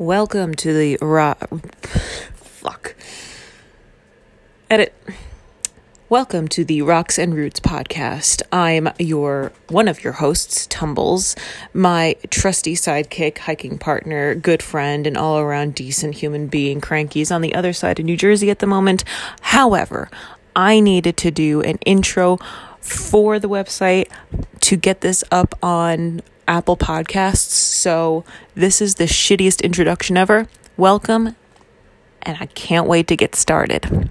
Welcome to the raw. Fuck. Edit. Welcome to the Rocks and Roots podcast. I'm your one of your hosts, Tumbles, my trusty sidekick, hiking partner, good friend, and all around decent human being. Cranky's on the other side of New Jersey at the moment. However, I needed to do an intro for the website to get this up on Apple Podcasts. So, this is the shittiest introduction ever. Welcome, and I can't wait to get started.